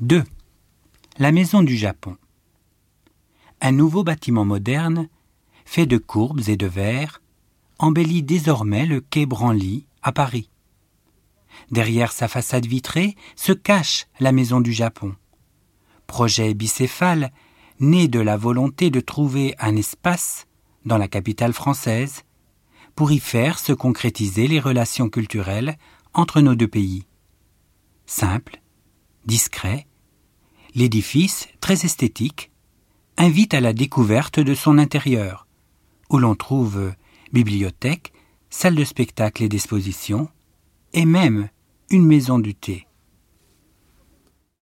2. La Maison du Japon. Un nouveau bâtiment moderne, fait de courbes et de verre, embellit désormais le quai Branly à Paris. Derrière sa façade vitrée se cache la Maison du Japon. Projet bicéphale né de la volonté de trouver un espace dans la capitale française pour y faire se concrétiser les relations culturelles entre nos deux pays. Simple, discret, l'édifice, très esthétique, invite à la découverte de son intérieur, où l'on trouve bibliothèque, salle de spectacle et d'exposition, et même une maison du thé.